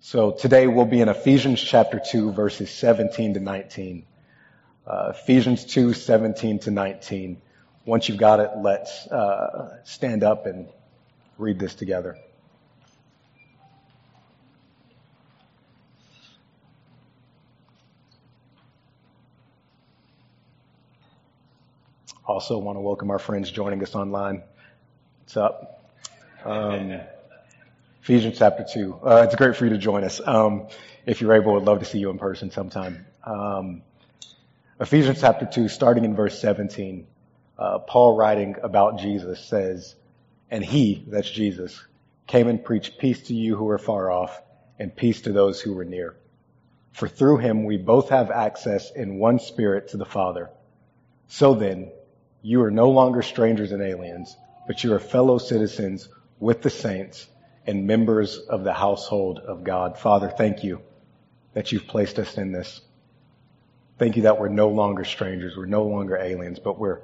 So today we'll be in Ephesians chapter 2 verses 17 to 19. Uh, Ephesians 2, 17 to 19. Once you've got it, let's uh, stand up and read this together. Also want to welcome our friends joining us online. What's up? Um, Ephesians chapter 2. Uh, it's great for you to join us. Um, if you're able, I'd love to see you in person sometime. Um, Ephesians chapter 2, starting in verse 17, uh, Paul writing about Jesus says, And he, that's Jesus, came and preached peace to you who are far off and peace to those who were near. For through him we both have access in one spirit to the Father. So then, you are no longer strangers and aliens, but you are fellow citizens with the saints and members of the household of God. Father, thank you that you've placed us in this. Thank you that we're no longer strangers, we're no longer aliens, but we're,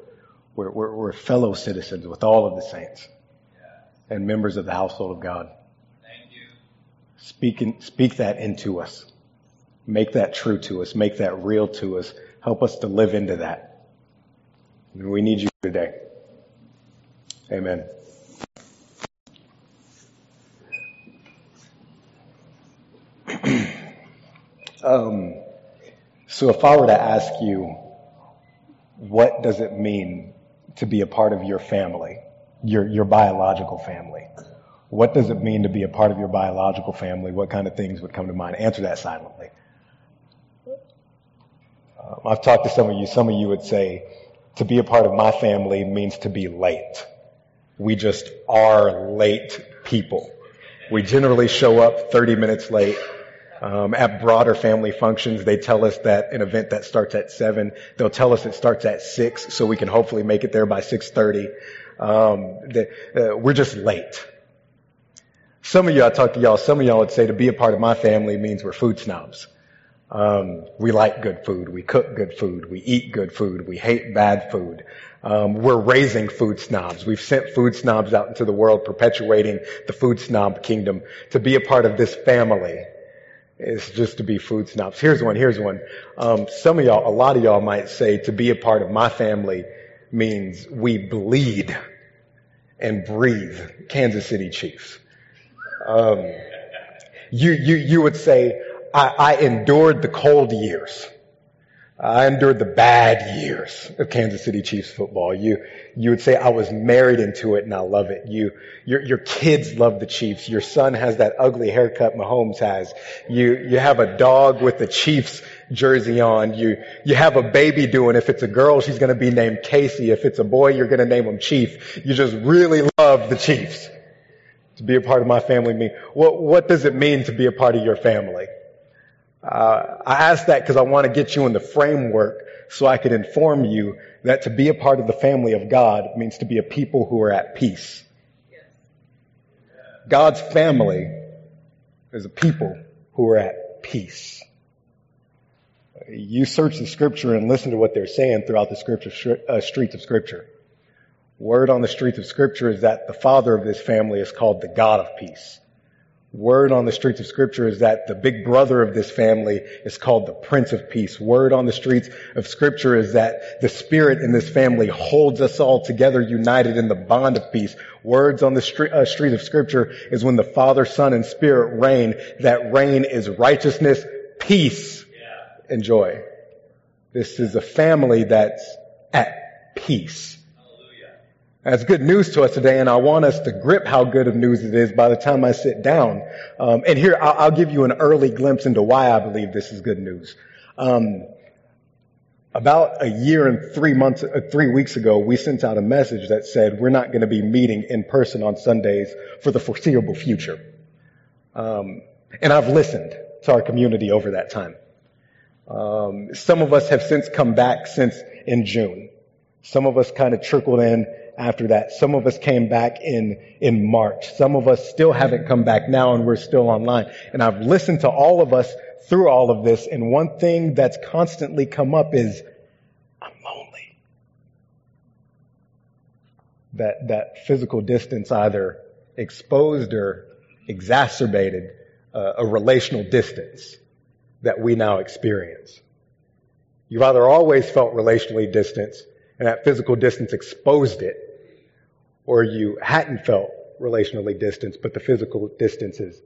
we're, we're, we're fellow citizens with all of the saints and members of the household of God. Thank you. Speak, in, speak that into us. Make that true to us. Make that real to us. Help us to live into that. And we need you today. Amen. Um, so if I were to ask you, what does it mean to be a part of your family, your, your biological family? What does it mean to be a part of your biological family? What kind of things would come to mind? Answer that silently. Um, I've talked to some of you. Some of you would say, to be a part of my family means to be late. We just are late people. We generally show up 30 minutes late. Um, at broader family functions, they tell us that an event that starts at seven, they'll tell us it starts at six, so we can hopefully make it there by six thirty. Um, uh, we're just late. Some of I talk to y'all. Some of y'all would say to be a part of my family means we're food snobs. Um, we like good food. We cook good food. We eat good food. We hate bad food. Um, we're raising food snobs. We've sent food snobs out into the world, perpetuating the food snob kingdom. To be a part of this family is just to be food snobs. Here's one. Here's one. Um, some of y'all, a lot of y'all might say to be a part of my family means we bleed and breathe Kansas City Chiefs. Um, you, you, you would say, I, I endured the cold years. I endured the bad years of Kansas City Chiefs football. You, you would say I was married into it and I love it. You, your, your kids love the Chiefs. Your son has that ugly haircut Mahomes has. You, you have a dog with the Chiefs jersey on. You, you have a baby doing, if it's a girl, she's going to be named Casey. If it's a boy, you're going to name him Chief. You just really love the Chiefs. To be a part of my family mean, what, what does it mean to be a part of your family? Uh, I ask that because I want to get you in the framework so I could inform you that to be a part of the family of God means to be a people who are at peace. God's family is a people who are at peace. You search the scripture and listen to what they're saying throughout the scripture, uh, streets of scripture. Word on the streets of scripture is that the father of this family is called the God of peace. Word on the streets of scripture is that the big brother of this family is called the Prince of Peace. Word on the streets of scripture is that the spirit in this family holds us all together united in the bond of peace. Words on the street, uh, street of scripture is when the Father, Son, and Spirit reign. That reign is righteousness, peace, and joy. This is a family that's at peace. That's good news to us today, and I want us to grip how good of news it is by the time I sit down. Um, and here, I'll, I'll, give you an early glimpse into why I believe this is good news. Um, about a year and three months, uh, three weeks ago, we sent out a message that said we're not going to be meeting in person on Sundays for the foreseeable future. Um, and I've listened to our community over that time. Um, some of us have since come back since in June. Some of us kind of trickled in after that. Some of us came back in, in March. Some of us still haven't come back now and we're still online. And I've listened to all of us through all of this. And one thing that's constantly come up is, I'm lonely. That, that physical distance either exposed or exacerbated uh, a relational distance that we now experience. You've either always felt relationally distant and that physical distance exposed it, or you hadn't felt relationally distant, but the physical distance has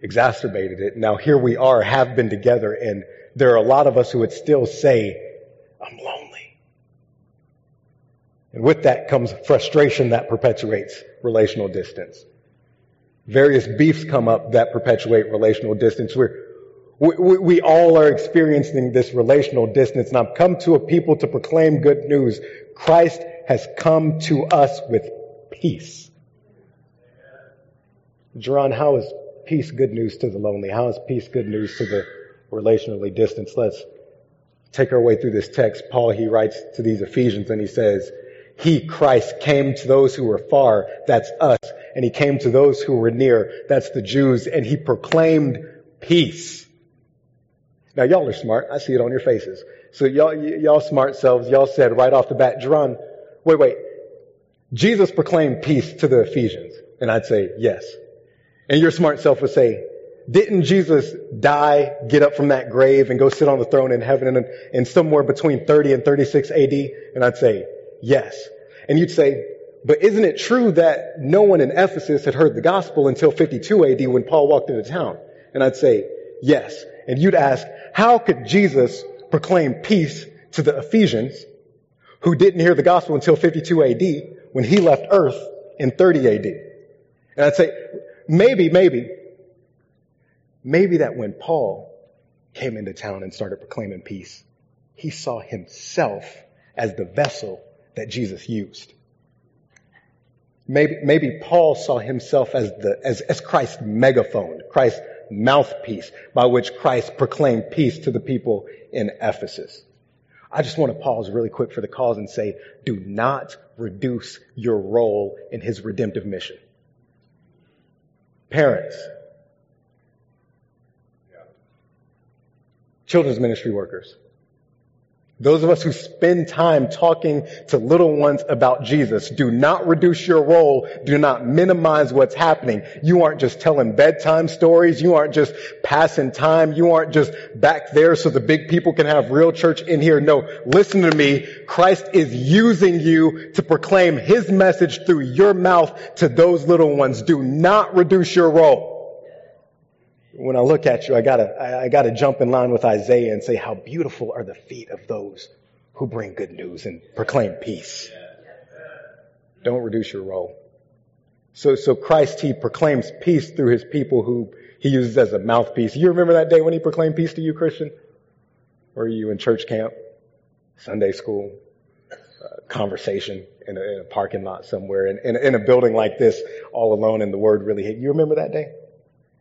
exacerbated it. Now here we are, have been together, and there are a lot of us who would still say, I'm lonely. And with that comes frustration that perpetuates relational distance. Various beefs come up that perpetuate relational distance. We're, we, we, all are experiencing this relational distance, and I've come to a people to proclaim good news. Christ has come to us with peace. Jerron, how is peace good news to the lonely? How is peace good news to the relationally distanced? Let's take our way through this text. Paul, he writes to these Ephesians and he says, He, Christ, came to those who were far, that's us, and he came to those who were near, that's the Jews, and he proclaimed peace. Now y'all are smart. I see it on your faces. So y'all, y'all smart selves, y'all said right off the bat, Jerron, wait, wait. Jesus proclaimed peace to the Ephesians. And I'd say, yes. And your smart self would say, didn't Jesus die, get up from that grave, and go sit on the throne in heaven and, in somewhere between 30 and 36 AD? And I'd say, yes. And you'd say, but isn't it true that no one in Ephesus had heard the gospel until 52 AD when Paul walked into town? And I'd say, yes. And you'd ask, how could Jesus proclaim peace to the Ephesians who didn't hear the gospel until 52 AD when he left earth in 30 AD? And I'd say, maybe, maybe, maybe that when Paul came into town and started proclaiming peace, he saw himself as the vessel that Jesus used. Maybe, maybe Paul saw himself as the, as, as Christ's megaphone, Christ's mouthpiece by which Christ proclaimed peace to the people in Ephesus. I just want to pause really quick for the cause and say, do not reduce your role in his redemptive mission. Parents, children's ministry workers, those of us who spend time talking to little ones about Jesus, do not reduce your role. Do not minimize what's happening. You aren't just telling bedtime stories. You aren't just passing time. You aren't just back there so the big people can have real church in here. No, listen to me. Christ is using you to proclaim his message through your mouth to those little ones. Do not reduce your role when I look at you, I gotta, I gotta jump in line with Isaiah and say, how beautiful are the feet of those who bring good news and proclaim peace. Don't reduce your role. So, so Christ, He proclaims peace through His people who He uses as a mouthpiece. You remember that day when He proclaimed peace to you, Christian? Or you in church camp, Sunday school, uh, conversation in a, in a, parking lot somewhere, in, in, in a building like this, all alone, and the word really hit. You remember that day?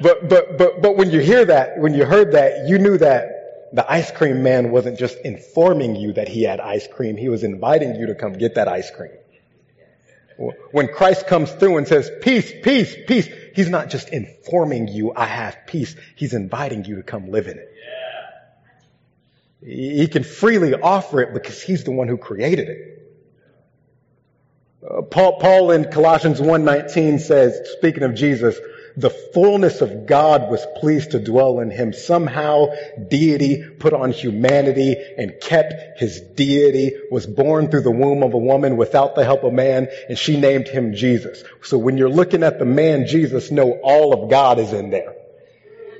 but, but, but, but when you hear that, when you heard that, you knew that the ice cream man wasn't just informing you that he had ice cream. He was inviting you to come get that ice cream. When Christ comes through and says, peace, peace, peace, he's not just informing you, I have peace. He's inviting you to come live in it. He can freely offer it because he's the one who created it. Uh, Paul, Paul in Colossians 1.19 says, speaking of Jesus, the fullness of God was pleased to dwell in him. Somehow deity put on humanity and kept his deity, was born through the womb of a woman without the help of man, and she named him Jesus. So when you're looking at the man Jesus, know all of God is in there.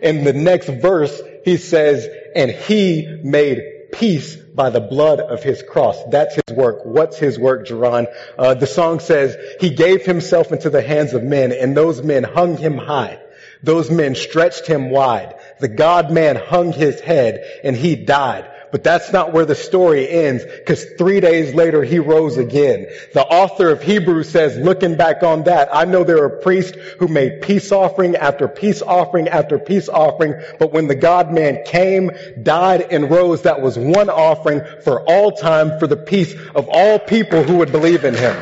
In the next verse, he says, and he made peace by the blood of his cross. That's his work. What's his work, Jerron? Uh, the song says, he gave himself into the hands of men and those men hung him high. Those men stretched him wide. The God man hung his head and he died. But that's not where the story ends because three days later he rose again. The author of Hebrews says, looking back on that, I know there are priests who made peace offering after peace offering after peace offering, but when the God man came, died, and rose, that was one offering for all time for the peace of all people who would believe in him.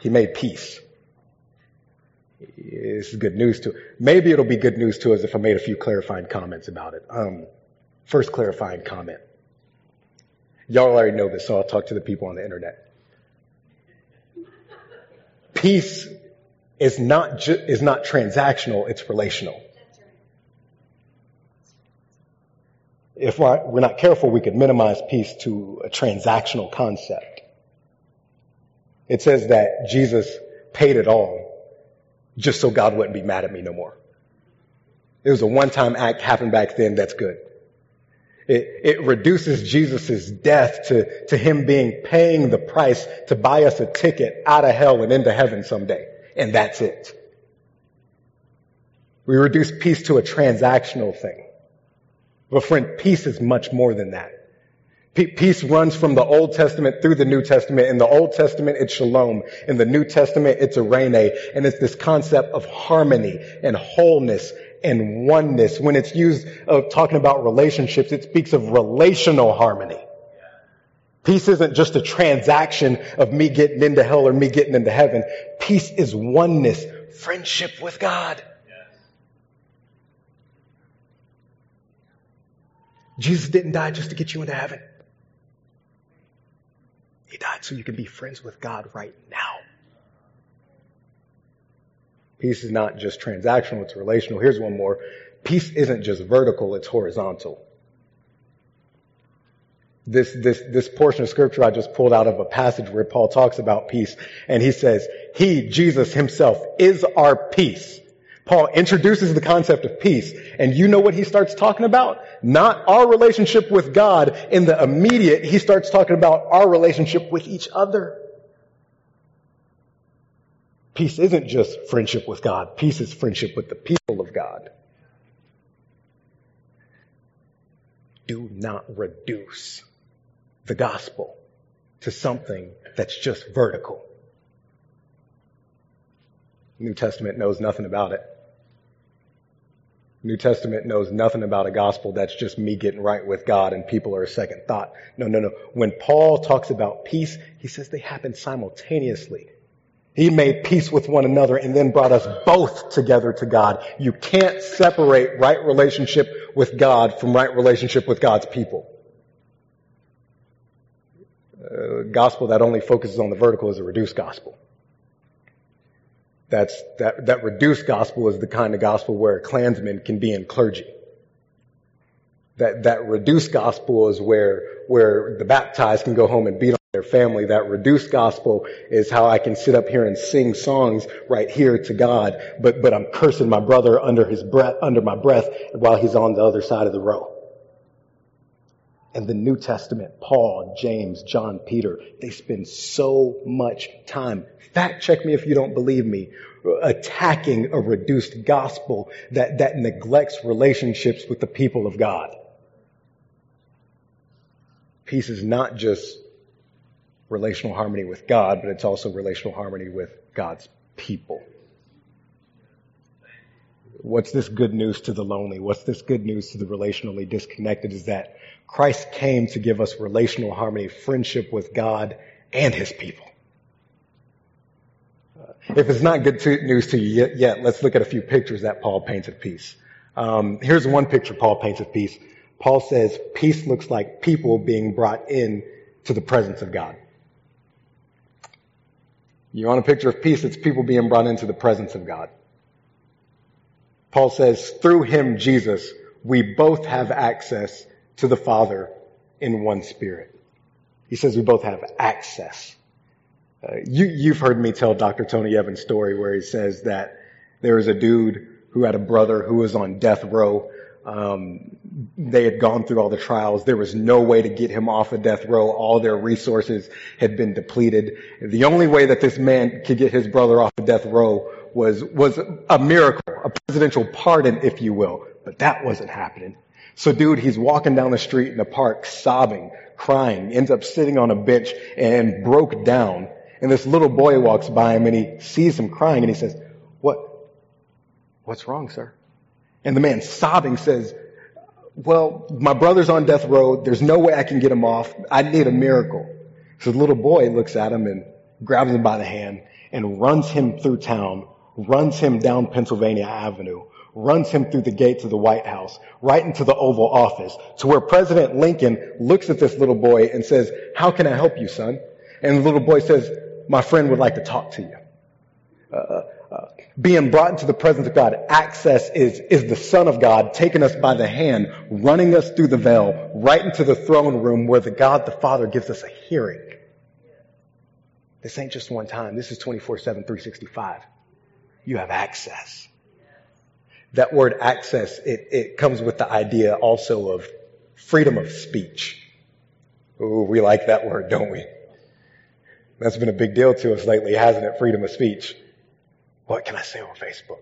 He made peace. This is good news to, maybe it'll be good news to us if I made a few clarifying comments about it. Um, first clarifying comment. Y'all already know this, so I'll talk to the people on the internet. Peace is not ju- is not transactional; it's relational. If we're not careful, we could minimize peace to a transactional concept. It says that Jesus paid it all just so God wouldn't be mad at me no more. It was a one-time act happened back then. That's good. It, it reduces Jesus' death to, to him being paying the price to buy us a ticket out of hell and into heaven someday. And that's it. We reduce peace to a transactional thing. But friend, peace is much more than that. Peace runs from the Old Testament through the New Testament. In the Old Testament, it's shalom. In the New Testament, it's eirene. And it's this concept of harmony and wholeness and oneness. When it's used of talking about relationships, it speaks of relational harmony. Peace isn't just a transaction of me getting into hell or me getting into heaven. Peace is oneness, friendship with God. Jesus didn't die just to get you into heaven. He died so you can be friends with God right now. Peace is not just transactional, it's relational. Here's one more. Peace isn't just vertical, it's horizontal. This, this, this portion of scripture I just pulled out of a passage where Paul talks about peace and he says, He, Jesus himself, is our peace. Paul introduces the concept of peace. And you know what he starts talking about? Not our relationship with God in the immediate. He starts talking about our relationship with each other. Peace isn't just friendship with God. Peace is friendship with the people of God. Do not reduce the gospel to something that's just vertical. New Testament knows nothing about it. New Testament knows nothing about a gospel that's just me getting right with God and people are a second thought. No, no, no. When Paul talks about peace, he says they happen simultaneously. He made peace with one another and then brought us both together to God. You can't separate right relationship with God from right relationship with God's people. Uh, gospel that only focuses on the vertical is a reduced gospel. That's, that, that reduced gospel is the kind of gospel where a Klansman can be in clergy. That, that reduced gospel is where, where the baptized can go home and beat on their family. That reduced gospel is how I can sit up here and sing songs right here to God, but, but I'm cursing my brother under his breath, under my breath while he's on the other side of the row. And the New Testament, Paul, James, John, Peter, they spend so much time fact check me if you don't believe me, attacking a reduced gospel that, that neglects relationships with the people of God. Peace is not just relational harmony with God, but it's also relational harmony with God's people. What's this good news to the lonely? What's this good news to the relationally disconnected is that Christ came to give us relational harmony, friendship with God and his people. If it's not good news to you yet, yet, let's look at a few pictures that Paul paints of peace. Um, here's one picture Paul paints of peace. Paul says peace looks like people being brought in to the presence of God. You want a picture of peace? It's people being brought into the presence of God. Paul says, through him, Jesus, we both have access to the Father in one spirit. He says we both have access. Uh, you, you've heard me tell Dr. Tony Evans' story where he says that there was a dude who had a brother who was on death row. Um, they had gone through all the trials. There was no way to get him off of death row. All their resources had been depleted. The only way that this man could get his brother off of death row was, was a miracle, a presidential pardon, if you will. But that wasn't happening. So dude, he's walking down the street in the park sobbing, crying, ends up sitting on a bench and broke down. And this little boy walks by him and he sees him crying and he says, what, what's wrong, sir? And the man sobbing says, well, my brother's on death row. There's no way I can get him off. I need a miracle. So the little boy looks at him and grabs him by the hand and runs him through town, runs him down Pennsylvania Avenue, runs him through the gates of the White House, right into the Oval Office, to where President Lincoln looks at this little boy and says, how can I help you, son? And the little boy says, my friend would like to talk to you. Uh, uh, uh being brought into the presence of God, access is, is the Son of God taking us by the hand, running us through the veil, right into the throne room where the God the Father gives us a hearing. This ain't just one time. This is 24-7, 365. You have access that word access, it, it comes with the idea also of freedom of speech. Ooh, we like that word, don't we? That's been a big deal to us lately, hasn't it? Freedom of speech. What can I say on Facebook?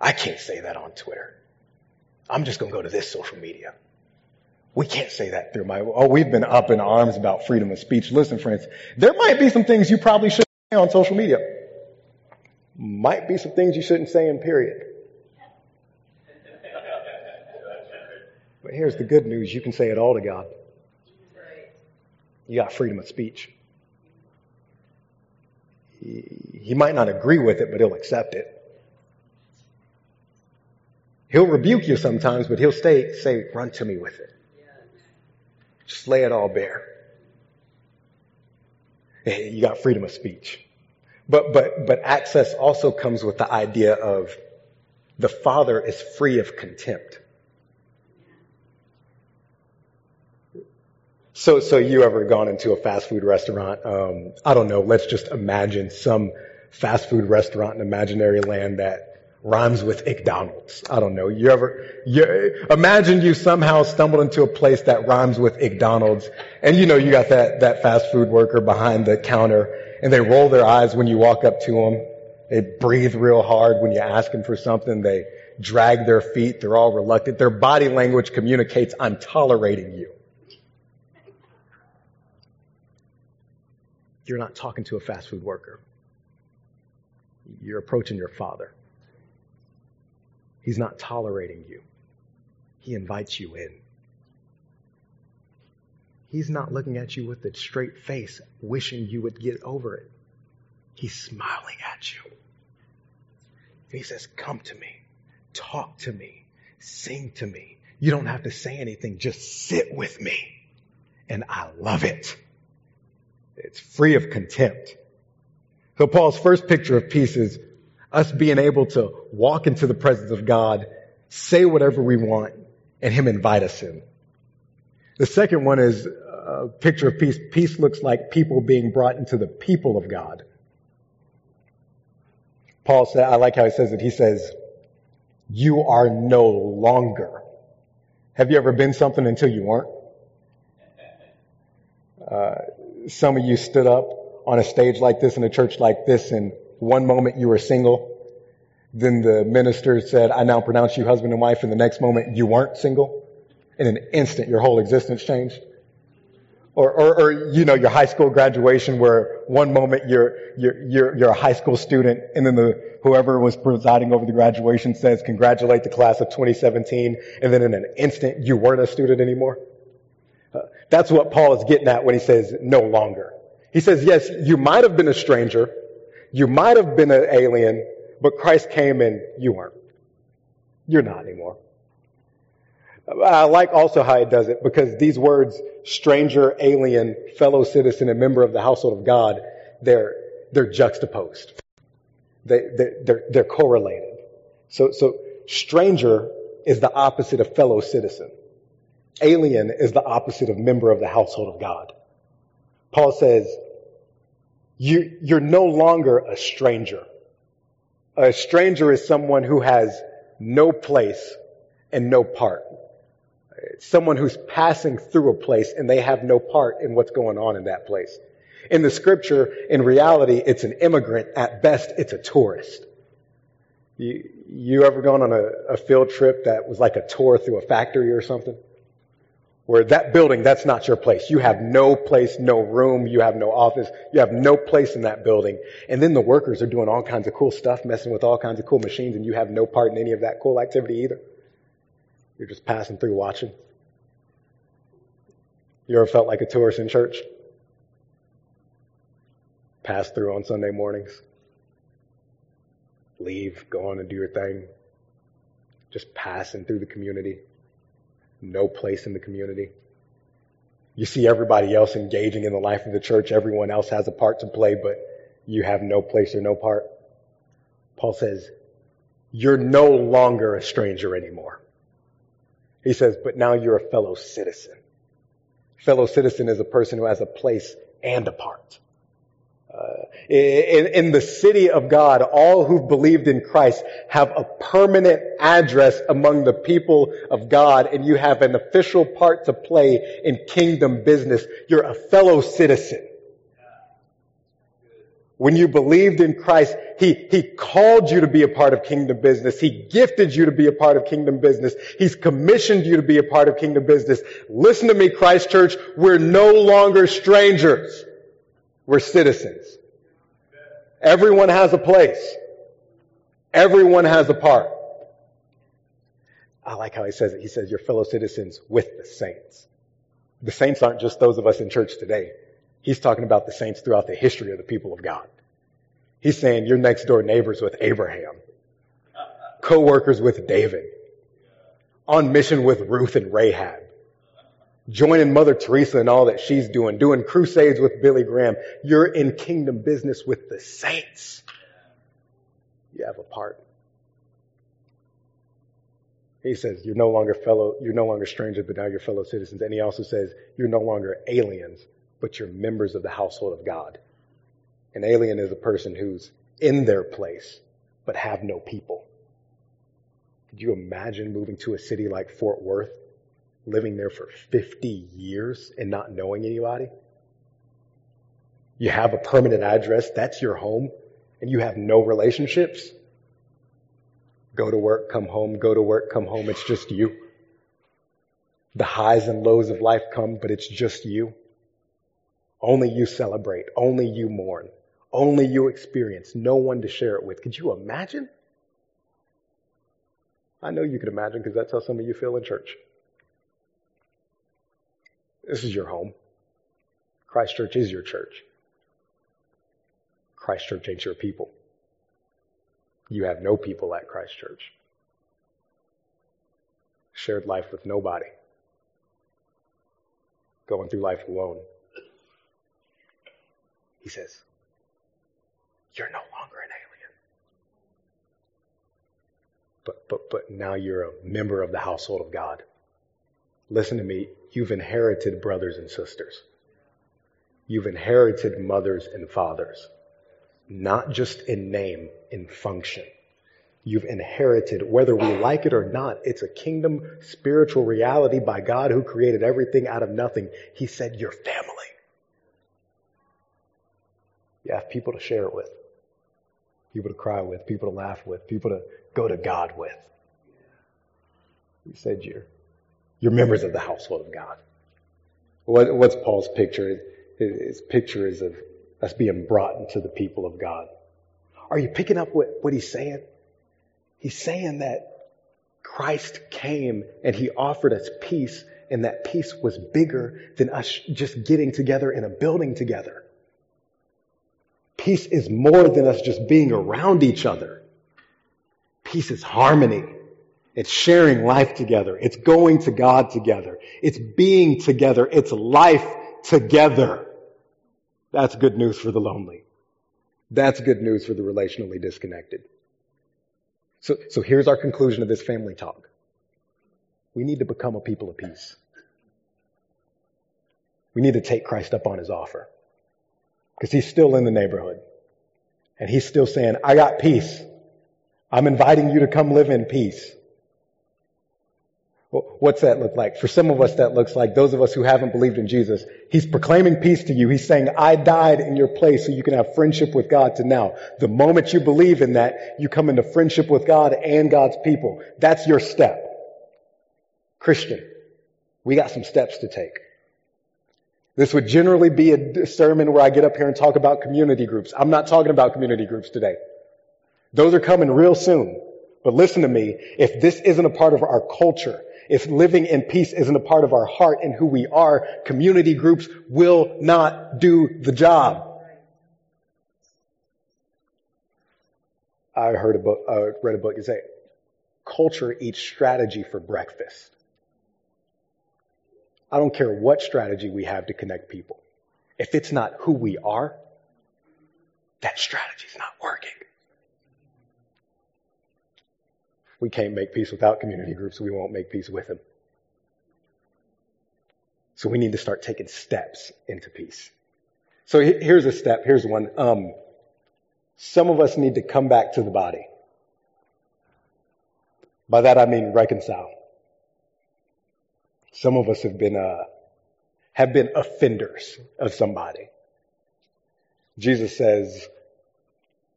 I can't say that on Twitter. I'm just going to go to this social media. We can't say that through my, oh, we've been up in arms about freedom of speech. Listen, friends, there might be some things you probably shouldn't say on social media. Might be some things you shouldn't say in period. But here's the good news you can say it all to God. You got freedom of speech. He, he might not agree with it, but he'll accept it. He'll rebuke you sometimes, but he'll stay, say, run to me with it. Just lay it all bare. You got freedom of speech. But, but, but access also comes with the idea of the Father is free of contempt. So, so you ever gone into a fast food restaurant? Um, I don't know. Let's just imagine some fast food restaurant in imaginary land that rhymes with McDonald's. I don't know. You ever, you, imagine you somehow stumbled into a place that rhymes with McDonald's and you know you got that, that fast food worker behind the counter and they roll their eyes when you walk up to them. They breathe real hard when you ask them for something. They drag their feet. They're all reluctant. Their body language communicates, I'm tolerating you. You're not talking to a fast food worker. You're approaching your father. He's not tolerating you. He invites you in. He's not looking at you with a straight face, wishing you would get over it. He's smiling at you. He says, Come to me, talk to me, sing to me. You don't have to say anything, just sit with me. And I love it. It's free of contempt. So Paul's first picture of peace is us being able to walk into the presence of God, say whatever we want, and Him invite us in. The second one is a picture of peace. Peace looks like people being brought into the people of God. Paul said, I like how he says it. He says, you are no longer. Have you ever been something until you weren't? Uh, some of you stood up on a stage like this in a church like this and one moment you were single. Then the minister said, I now pronounce you husband and wife. And the next moment you weren't single. In an instant, your whole existence changed. Or, or, or, you know, your high school graduation where one moment you're, you're, you're, you're a high school student and then the, whoever was presiding over the graduation says, congratulate the class of 2017. And then in an instant, you weren't a student anymore. That's what Paul is getting at when he says no longer. He says, yes, you might have been a stranger. You might have been an alien, but Christ came and you weren't. You're not anymore. I like also how he does it because these words, stranger, alien, fellow citizen, and member of the household of God, they're, they're juxtaposed. They, they're, they're correlated. So, so stranger is the opposite of fellow citizen. Alien is the opposite of member of the household of God. Paul says, you, you're no longer a stranger. A stranger is someone who has no place and no part. It's someone who's passing through a place and they have no part in what's going on in that place. In the scripture, in reality, it's an immigrant. At best, it's a tourist. You, you ever gone on a, a field trip that was like a tour through a factory or something? Where that building, that's not your place. You have no place, no room, you have no office, you have no place in that building. And then the workers are doing all kinds of cool stuff, messing with all kinds of cool machines, and you have no part in any of that cool activity either. You're just passing through watching. You ever felt like a tourist in church? Pass through on Sunday mornings. Leave, go on and do your thing. Just passing through the community. No place in the community. You see everybody else engaging in the life of the church. Everyone else has a part to play, but you have no place or no part. Paul says, you're no longer a stranger anymore. He says, but now you're a fellow citizen. Fellow citizen is a person who has a place and a part. Uh, in, in, the city of God, all who've believed in Christ have a permanent address among the people of God, and you have an official part to play in kingdom business. You're a fellow citizen. When you believed in Christ, He, He called you to be a part of kingdom business. He gifted you to be a part of kingdom business. He's commissioned you to be a part of kingdom business. Listen to me, Christ Church. We're no longer strangers. We're citizens. Everyone has a place. Everyone has a part. I like how he says it. He says, your fellow citizens with the saints. The saints aren't just those of us in church today. He's talking about the saints throughout the history of the people of God. He's saying you're next door neighbors with Abraham, co-workers with David, on mission with Ruth and Rahab, joining Mother Teresa and all that she's doing, doing crusades with Billy Graham. You're in kingdom business with the saints. You have a part. He says, you're no longer fellow, you're no longer strangers, but now you're fellow citizens. And he also says, you're no longer aliens, but you're members of the household of God. An alien is a person who's in their place, but have no people. Could you imagine moving to a city like Fort Worth, living there for 50 years and not knowing anybody? You have a permanent address, that's your home, and you have no relationships? Go to work, come home, go to work, come home, it's just you. The highs and lows of life come, but it's just you. Only you celebrate. Only you mourn. Only you experience. No one to share it with. Could you imagine? I know you could imagine because that's how some of you feel in church. This is your home. Christ Church is your church. Christ Church ain't your people. You have no people at Christ Church. Shared life with nobody. Going through life alone. He says, You're no longer an alien. But, but, but now you're a member of the household of God. Listen to me. You've inherited brothers and sisters. You've inherited mothers and fathers. Not just in name, in function. You've inherited, whether we like it or not, it's a kingdom spiritual reality by God who created everything out of nothing. He said, your family. You have people to share it with, people to cry with, people to laugh with, people to go to God with. He said you're, you're members of the household of God. What, what's Paul's picture? His picture is of us being brought into the people of God. Are you picking up what, what he's saying? He's saying that Christ came and he offered us peace and that peace was bigger than us just getting together in a building together. Peace is more than us just being around each other. Peace is harmony. It's sharing life together. It's going to God together. It's being together. It's life together. That's good news for the lonely. That's good news for the relationally disconnected. So, so here's our conclusion of this family talk. We need to become a people of peace. We need to take Christ up on his offer because he's still in the neighborhood. And he's still saying, I got peace. I'm inviting you to come live in peace. What's that look like? For some of us, that looks like those of us who haven't believed in Jesus. He's proclaiming peace to you. He's saying, I died in your place so you can have friendship with God to now. The moment you believe in that, you come into friendship with God and God's people. That's your step. Christian, we got some steps to take. This would generally be a sermon where I get up here and talk about community groups. I'm not talking about community groups today. Those are coming real soon. But listen to me. If this isn't a part of our culture, if living in peace isn't a part of our heart and who we are, community groups will not do the job. I heard a book, uh, read a book. You say, culture eats strategy for breakfast. I don't care what strategy we have to connect people. If it's not who we are, that strategy's not working. We can't make peace without community groups, we won't make peace with them. So we need to start taking steps into peace. So here's a step. Here's one. Um, some of us need to come back to the body. By that I mean reconcile. Some of us have been uh, have been offenders of somebody. Jesus says,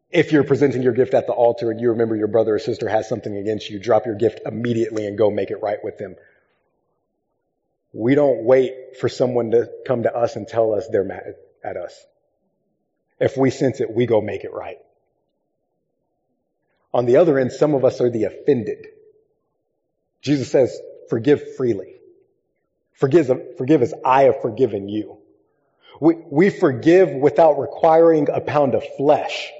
if you're presenting your gift at the altar and you remember your brother or sister has something against you, drop your gift immediately and go make it right with them. We don't wait for someone to come to us and tell us they're mad at us. If we sense it, we go make it right. On the other end, some of us are the offended. Jesus says, forgive freely. Forgive, forgive as I have forgiven you. We, we forgive without requiring a pound of flesh.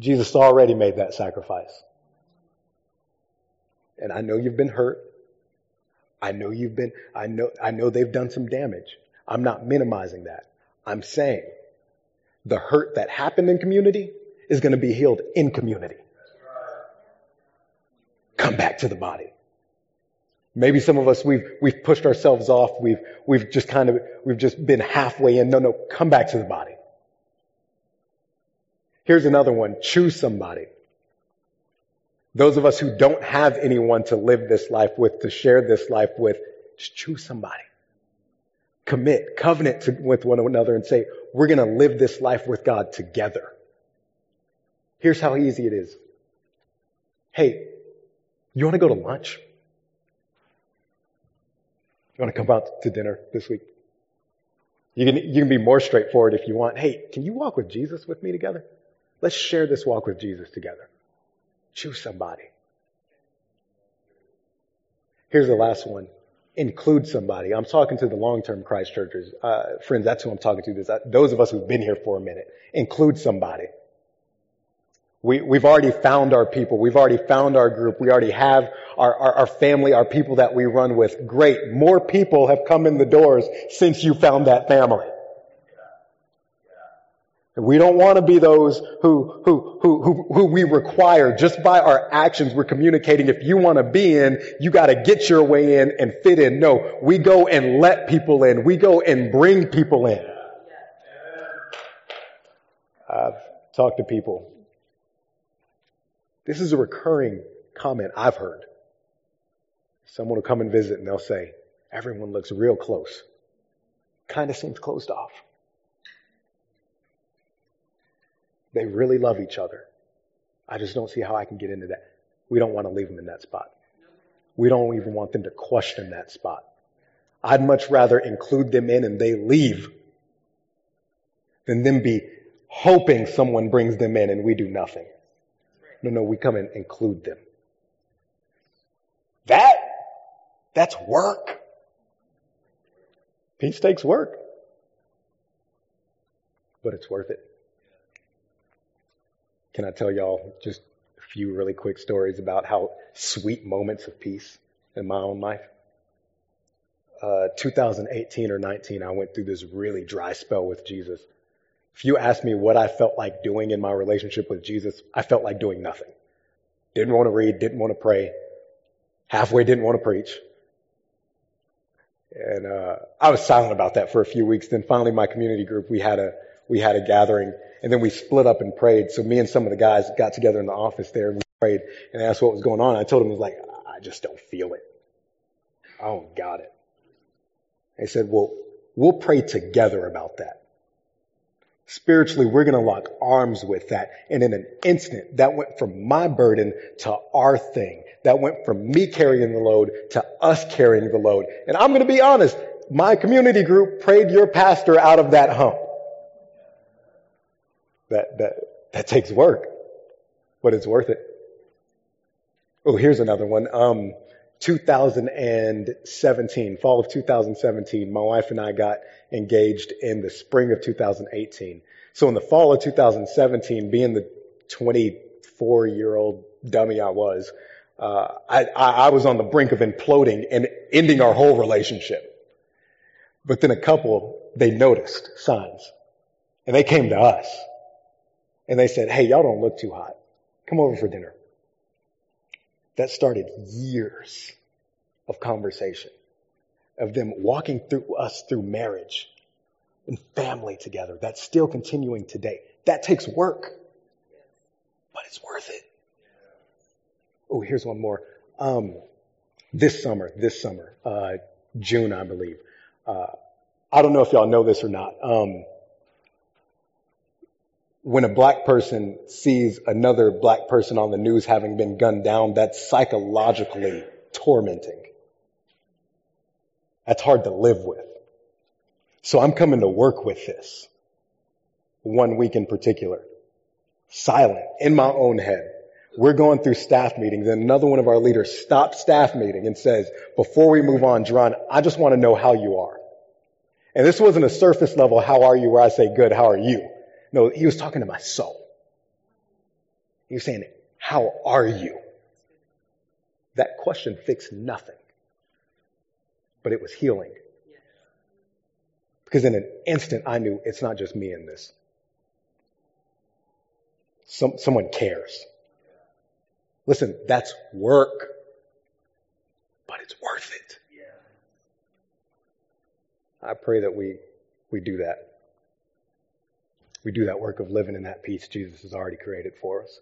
Jesus already made that sacrifice. And I know you've been hurt. I know you've been, I know, I know they've done some damage. I'm not minimizing that. I'm saying the hurt that happened in community is going to be healed in community. Come back to the body. Maybe some of us, we've, we've pushed ourselves off. We've, we've just kind of, we've just been halfway in. No, no, come back to the body. Here's another one. Choose somebody. Those of us who don't have anyone to live this life with, to share this life with, just choose somebody. Commit, covenant to, with one another and say, we're going to live this life with God together. Here's how easy it is. Hey, you want to go to lunch? You want to come out to dinner this week? You can, you can be more straightforward if you want. Hey, can you walk with Jesus with me together? Let's share this walk with Jesus together. Choose somebody. Here's the last one. Include somebody. I'm talking to the long-term Christ churches. Uh, friends, that's who I'm talking to. This, uh, those of us who've been here for a minute. Include somebody. We, we've already found our people. We've already found our group. We already have our, our, our, family, our people that we run with. Great. More people have come in the doors since you found that family. We don't want to be those who, who, who, who, who we require just by our actions. We're communicating if you want to be in, you got to get your way in and fit in. No, we go and let people in. We go and bring people in. I've talked to people. This is a recurring comment I've heard. Someone will come and visit and they'll say, everyone looks real close. Kind of seems closed off. They really love each other. I just don't see how I can get into that. We don't want to leave them in that spot. We don't even want them to question that spot. I'd much rather include them in and they leave than them be hoping someone brings them in and we do nothing. No, no, we come and include them. That, that's work. Peace takes work. But it's worth it. Can I tell y'all just a few really quick stories about how sweet moments of peace in my own life? Uh, 2018 or 19, I went through this really dry spell with Jesus. If you ask me what I felt like doing in my relationship with Jesus, I felt like doing nothing. Didn't want to read, didn't want to pray, halfway didn't want to preach. And uh, I was silent about that for a few weeks. Then finally, my community group, we had a we had a gathering and then we split up and prayed. So me and some of the guys got together in the office there and we prayed and asked what was going on. I told him, I was like, I just don't feel it. Oh, got it. They said, well, we'll pray together about that. Spiritually, we're going to lock arms with that. And in an instant, that went from my burden to our thing. That went from me carrying the load to us carrying the load. And I'm going to be honest, my community group prayed your pastor out of that hump. That, that, that takes work, but it's worth it. Oh, here's another one. Um, 2017, fall of 2017, my wife and I got engaged in the spring of 2018. So in the fall of 2017, being the 24 year old dummy I was, uh, I, I was on the brink of imploding and ending our whole relationship. But then a couple, they noticed signs and they came to us and they said, Hey, y'all don't look too hot. Come over for dinner. That started years of conversation, of them walking through us through marriage and family together. That's still continuing today. That takes work, but it's worth it. Oh, here's one more. Um, this summer, this summer, uh, June, I believe. Uh, I don't know if y'all know this or not. Um, when a black person sees another black person on the news having been gunned down, that's psychologically tormenting. That's hard to live with. So I'm coming to work with this. One week in particular. Silent, in my own head. We're going through staff meetings and another one of our leaders stops staff meeting and says, before we move on, John, I just want to know how you are. And this wasn't a surface level, how are you, where I say, good, how are you? No, he was talking to my soul. He was saying, how are you? That question fixed nothing, but it was healing. Because in an instant, I knew it's not just me in this. Some, someone cares. Listen, that's work, but it's worth it. I pray that we, we do that. We do that work of living in that peace Jesus has already created for us.